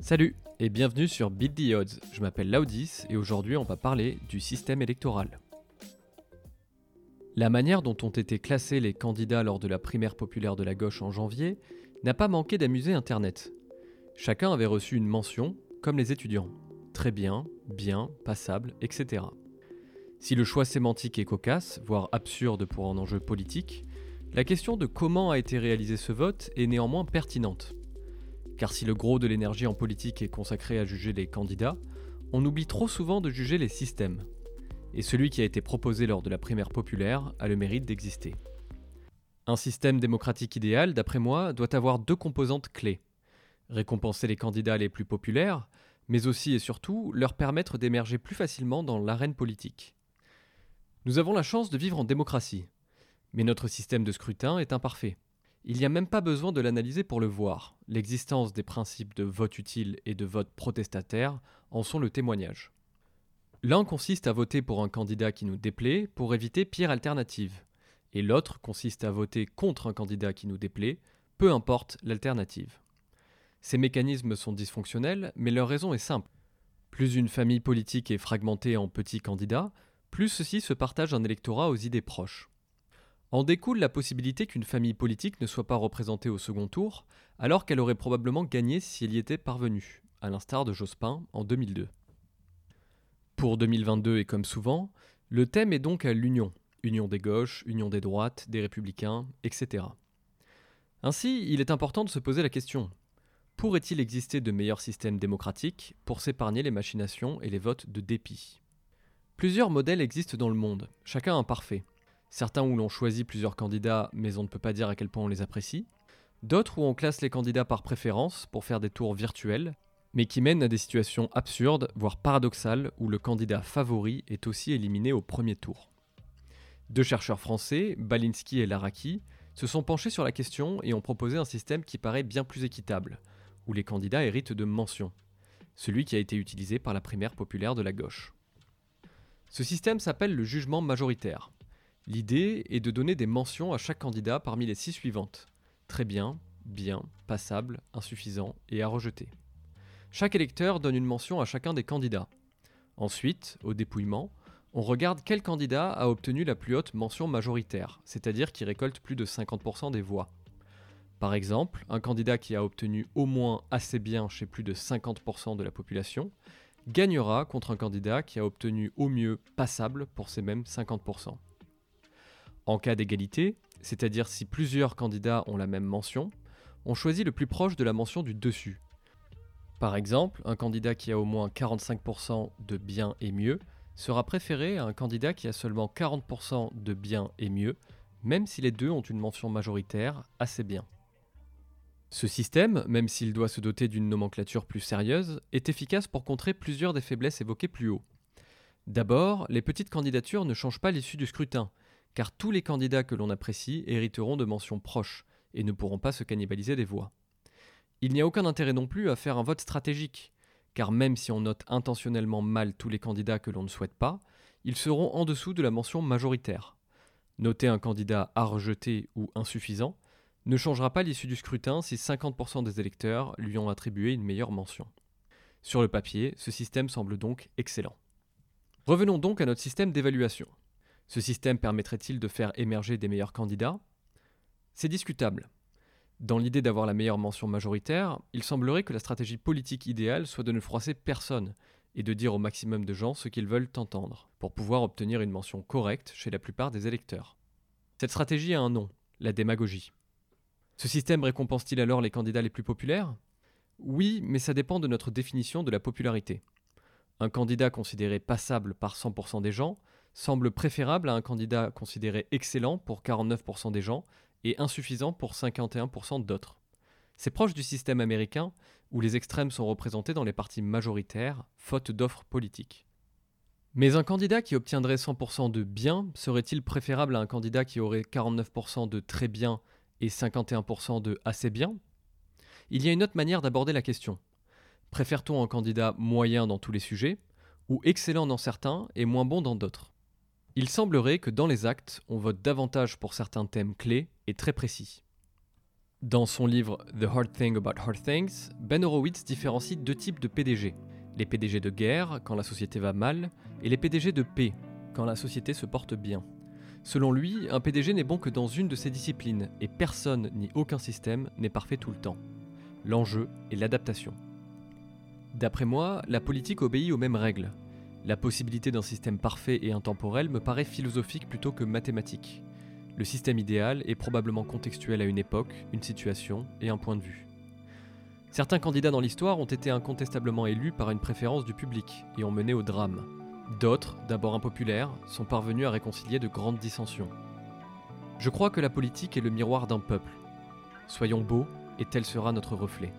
Salut et bienvenue sur Beat the Odds. Je m'appelle Laudis et aujourd'hui on va parler du système électoral. La manière dont ont été classés les candidats lors de la primaire populaire de la gauche en janvier n'a pas manqué d'amuser Internet. Chacun avait reçu une mention, comme les étudiants. Très bien, bien, passable, etc. Si le choix sémantique est cocasse, voire absurde pour un enjeu politique, la question de comment a été réalisé ce vote est néanmoins pertinente. Car si le gros de l'énergie en politique est consacré à juger les candidats, on oublie trop souvent de juger les systèmes. Et celui qui a été proposé lors de la primaire populaire a le mérite d'exister. Un système démocratique idéal, d'après moi, doit avoir deux composantes clés. Récompenser les candidats les plus populaires, mais aussi et surtout leur permettre d'émerger plus facilement dans l'arène politique. Nous avons la chance de vivre en démocratie, mais notre système de scrutin est imparfait. Il n'y a même pas besoin de l'analyser pour le voir. L'existence des principes de vote utile et de vote protestataire en sont le témoignage. L'un consiste à voter pour un candidat qui nous déplaît pour éviter pire alternative, et l'autre consiste à voter contre un candidat qui nous déplaît, peu importe l'alternative. Ces mécanismes sont dysfonctionnels, mais leur raison est simple. Plus une famille politique est fragmentée en petits candidats, plus ceux-ci se partagent un électorat aux idées proches. En découle la possibilité qu'une famille politique ne soit pas représentée au second tour, alors qu'elle aurait probablement gagné si elle y était parvenue, à l'instar de Jospin en 2002. Pour 2022 et comme souvent, le thème est donc à l'union, union des gauches, union des droites, des républicains, etc. Ainsi, il est important de se poser la question pourrait-il exister de meilleurs systèmes démocratiques pour s'épargner les machinations et les votes de dépit? Plusieurs modèles existent dans le monde, chacun imparfait certains où l'on choisit plusieurs candidats mais on ne peut pas dire à quel point on les apprécie, d'autres où on classe les candidats par préférence pour faire des tours virtuels, mais qui mènent à des situations absurdes, voire paradoxales, où le candidat favori est aussi éliminé au premier tour. Deux chercheurs français, Balinski et Laraki, se sont penchés sur la question et ont proposé un système qui paraît bien plus équitable, où les candidats héritent de mentions, celui qui a été utilisé par la primaire populaire de la gauche. Ce système s'appelle le jugement majoritaire. L'idée est de donner des mentions à chaque candidat parmi les six suivantes. Très bien, bien, passable, insuffisant et à rejeter. Chaque électeur donne une mention à chacun des candidats. Ensuite, au dépouillement, on regarde quel candidat a obtenu la plus haute mention majoritaire, c'est-à-dire qui récolte plus de 50% des voix. Par exemple, un candidat qui a obtenu au moins assez bien chez plus de 50% de la population gagnera contre un candidat qui a obtenu au mieux passable pour ces mêmes 50%. En cas d'égalité, c'est-à-dire si plusieurs candidats ont la même mention, on choisit le plus proche de la mention du dessus. Par exemple, un candidat qui a au moins 45% de bien et mieux sera préféré à un candidat qui a seulement 40% de bien et mieux, même si les deux ont une mention majoritaire assez bien. Ce système, même s'il doit se doter d'une nomenclature plus sérieuse, est efficace pour contrer plusieurs des faiblesses évoquées plus haut. D'abord, les petites candidatures ne changent pas l'issue du scrutin, car tous les candidats que l'on apprécie hériteront de mentions proches et ne pourront pas se cannibaliser des voix. Il n'y a aucun intérêt non plus à faire un vote stratégique, car même si on note intentionnellement mal tous les candidats que l'on ne souhaite pas, ils seront en dessous de la mention majoritaire. Noter un candidat à rejeter ou insuffisant ne changera pas l'issue du scrutin si 50% des électeurs lui ont attribué une meilleure mention. Sur le papier, ce système semble donc excellent. Revenons donc à notre système d'évaluation. Ce système permettrait-il de faire émerger des meilleurs candidats? C'est discutable. Dans l'idée d'avoir la meilleure mention majoritaire, il semblerait que la stratégie politique idéale soit de ne froisser personne et de dire au maximum de gens ce qu'ils veulent entendre, pour pouvoir obtenir une mention correcte chez la plupart des électeurs. Cette stratégie a un nom, la démagogie. Ce système récompense-t-il alors les candidats les plus populaires? Oui, mais ça dépend de notre définition de la popularité. Un candidat considéré passable par 100% des gens semble préférable à un candidat considéré excellent pour 49% des gens et insuffisant pour 51% d'autres. C'est proche du système américain où les extrêmes sont représentés dans les partis majoritaires, faute d'offres politiques. Mais un candidat qui obtiendrait 100% de bien serait-il préférable à un candidat qui aurait 49% de très bien et 51% de assez bien? Il y a une autre manière d'aborder la question. Préfère-t-on un candidat moyen dans tous les sujets, ou excellent dans certains et moins bon dans d'autres? Il semblerait que dans les actes, on vote davantage pour certains thèmes clés et très précis. Dans son livre The Hard Thing About Hard Things, Ben Horowitz différencie deux types de PDG. Les PDG de guerre, quand la société va mal, et les PDG de paix, quand la société se porte bien. Selon lui, un PDG n'est bon que dans une de ces disciplines, et personne ni aucun système n'est parfait tout le temps. L'enjeu est l'adaptation. D'après moi, la politique obéit aux mêmes règles. La possibilité d'un système parfait et intemporel me paraît philosophique plutôt que mathématique. Le système idéal est probablement contextuel à une époque, une situation et un point de vue. Certains candidats dans l'histoire ont été incontestablement élus par une préférence du public et ont mené au drame. D'autres, d'abord impopulaires, sont parvenus à réconcilier de grandes dissensions. Je crois que la politique est le miroir d'un peuple. Soyons beaux et tel sera notre reflet.